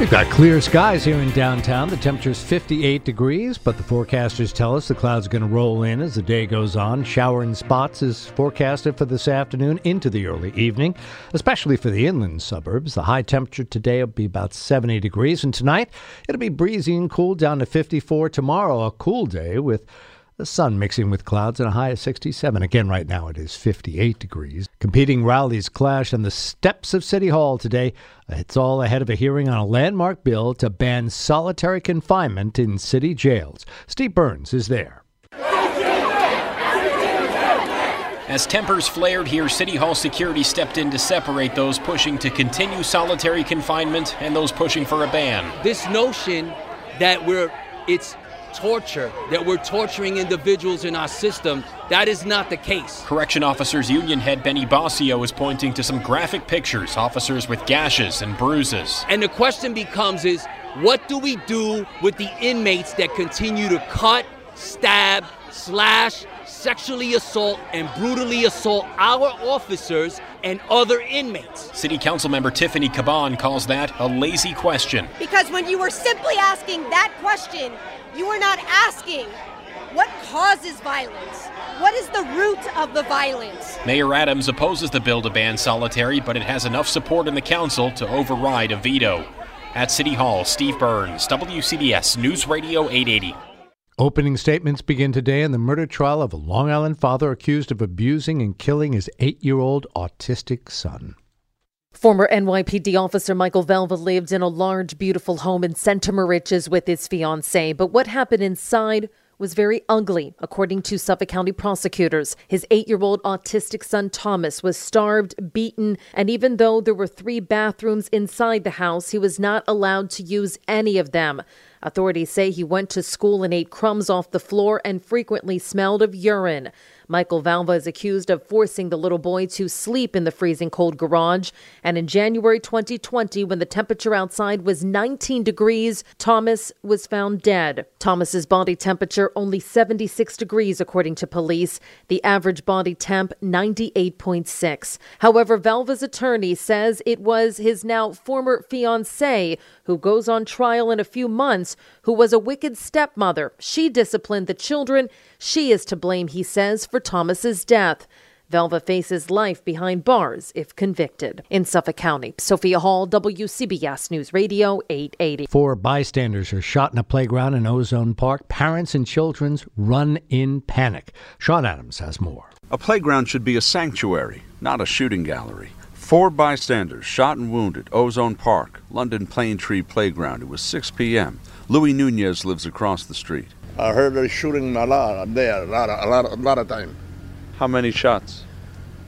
We've got clear skies here in downtown. The temperature is 58 degrees, but the forecasters tell us the clouds are going to roll in as the day goes on. Shower in spots is forecasted for this afternoon into the early evening, especially for the inland suburbs. The high temperature today will be about 70 degrees, and tonight it'll be breezy and cool down to 54. Tomorrow, a cool day with the sun mixing with clouds and a high of 67. Again, right now it is 58 degrees. Competing rallies clash on the steps of City Hall today. It's all ahead of a hearing on a landmark bill to ban solitary confinement in city jails. Steve Burns is there. As tempers flared here, City Hall security stepped in to separate those pushing to continue solitary confinement and those pushing for a ban. This notion that we're it's torture, that we're torturing individuals in our system. That is not the case. Correction Officers Union head Benny Boscio is pointing to some graphic pictures, officers with gashes and bruises. And the question becomes is what do we do with the inmates that continue to cut, stab, slash, sexually assault and brutally assault our officers and other inmates. City Council member Tiffany Caban calls that a lazy question. Because when you were simply asking that question, you are not asking what causes violence? What is the root of the violence? Mayor Adams opposes the bill to ban solitary, but it has enough support in the council to override a veto. At City Hall, Steve Burns, WCBS News Radio 880. Opening statements begin today in the murder trial of a Long Island father accused of abusing and killing his eight year old autistic son. Former NYPD officer Michael Valva lived in a large, beautiful home in Center Moriches with his fiancee, but what happened inside was very ugly, according to Suffolk County prosecutors. His eight year old autistic son Thomas was starved, beaten, and even though there were three bathrooms inside the house, he was not allowed to use any of them. Authorities say he went to school and ate crumbs off the floor and frequently smelled of urine. Michael Valva is accused of forcing the little boy to sleep in the freezing cold garage. And in January 2020, when the temperature outside was 19 degrees, Thomas was found dead. Thomas's body temperature only 76 degrees, according to police. The average body temp 98.6. However, Valva's attorney says it was his now former fiance who goes on trial in a few months, who was a wicked stepmother. She disciplined the children. She is to blame, he says, for Thomas's death. Valva faces life behind bars if convicted. In Suffolk County, Sophia Hall, WCBS News Radio 880. Four bystanders are shot in a playground in Ozone Park. Parents and children run in panic. Sean Adams has more. A playground should be a sanctuary, not a shooting gallery. Four bystanders shot and wounded, Ozone Park, London Plane Tree Playground. It was 6 p.m. Louis Nunez lives across the street. I heard they shooting a lot there, a lot, of, a lot, a lot of time. How many shots?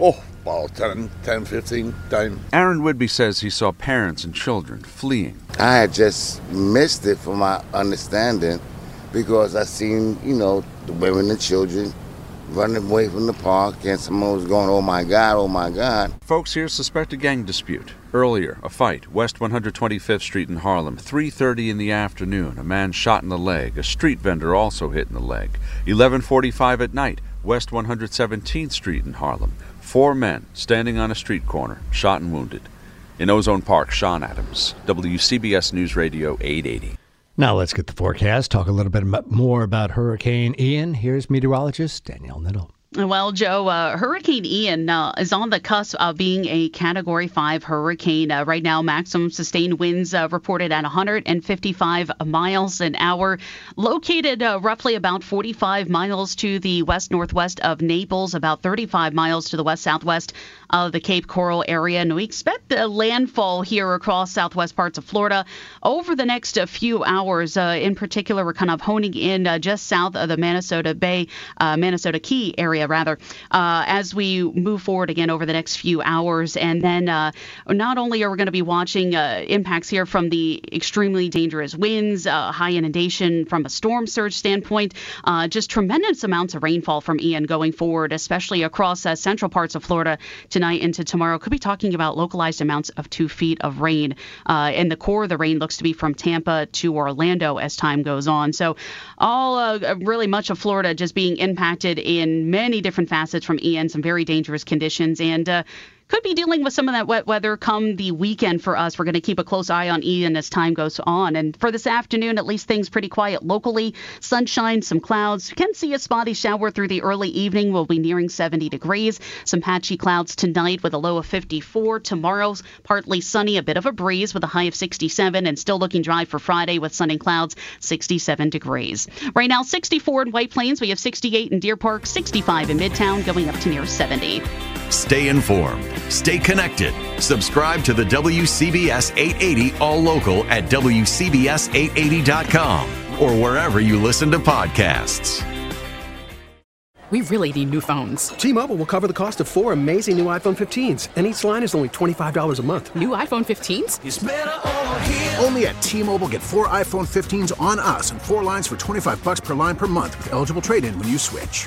Oh, about 10, 10, 15 times. Aaron Whidbey says he saw parents and children fleeing. I had just missed it from my understanding because I seen, you know, the women and children running away from the park, and someone was going, "Oh my God, oh my God!" Folks here suspect a gang dispute. Earlier, a fight, West 125th Street in Harlem, 3:30 in the afternoon. A man shot in the leg. A street vendor also hit in the leg. 11:45 at night, West 117th Street in Harlem. Four men standing on a street corner, shot and wounded. In Ozone Park, Sean Adams, WCBS News Radio 880. Now let's get the forecast. Talk a little bit more about Hurricane Ian. Here's meteorologist Danielle Niddle. Well, Joe, uh, Hurricane Ian uh, is on the cusp of being a Category 5 hurricane. Uh, right now, maximum sustained winds uh, reported at 155 miles an hour, located uh, roughly about 45 miles to the west northwest of Naples, about 35 miles to the west southwest of the Cape Coral area. And we expect the landfall here across southwest parts of Florida over the next uh, few hours. in particular, we're kind of honing in just south of the Manasota Bay, Manasota Key area, rather, uh, as we move forward again over the next few hours. And then uh, not only are we going to be watching uh, impacts here from the extremely dangerous winds, uh, high inundation from a storm surge standpoint, uh, just tremendous amounts of rainfall from Ian going forward, especially across central parts of Florida tonight into tomorrow. Could be talking about localized amounts of two feet of rain. and the core of the rain looks to be from Tampa to Orlando as time goes on. So, all really much of Florida just being impacted in many different facets from Ian, some very dangerous conditions, and uh, could be dealing with some of that wet weather come the weekend for us. We're going to keep a close eye on Ian as time goes on. And for this afternoon, at least things pretty quiet locally. Sunshine, some clouds. You can see a spotty shower through the early evening. We'll be nearing 70 degrees. Some patchy clouds tonight with a low of 54. Tomorrow's partly sunny, a bit of a breeze with a high of 67, and still looking dry for Friday with sun and clouds, 67 degrees. Right now, 64 in White Plains. We have 68 in Deer Park, 65 in Midtown, going up to near 70. Stay informed. Stay connected. Subscribe to the WCBS 880 All Local at WCBS880.com or wherever you listen to podcasts. We really need new phones. T Mobile will cover the cost of four amazing new iPhone 15s, and each line is only $25 a month. New iPhone 15s? Only at T Mobile get four iPhone 15s on us and four lines for 25 bucks per line per month with eligible trade in when you switch.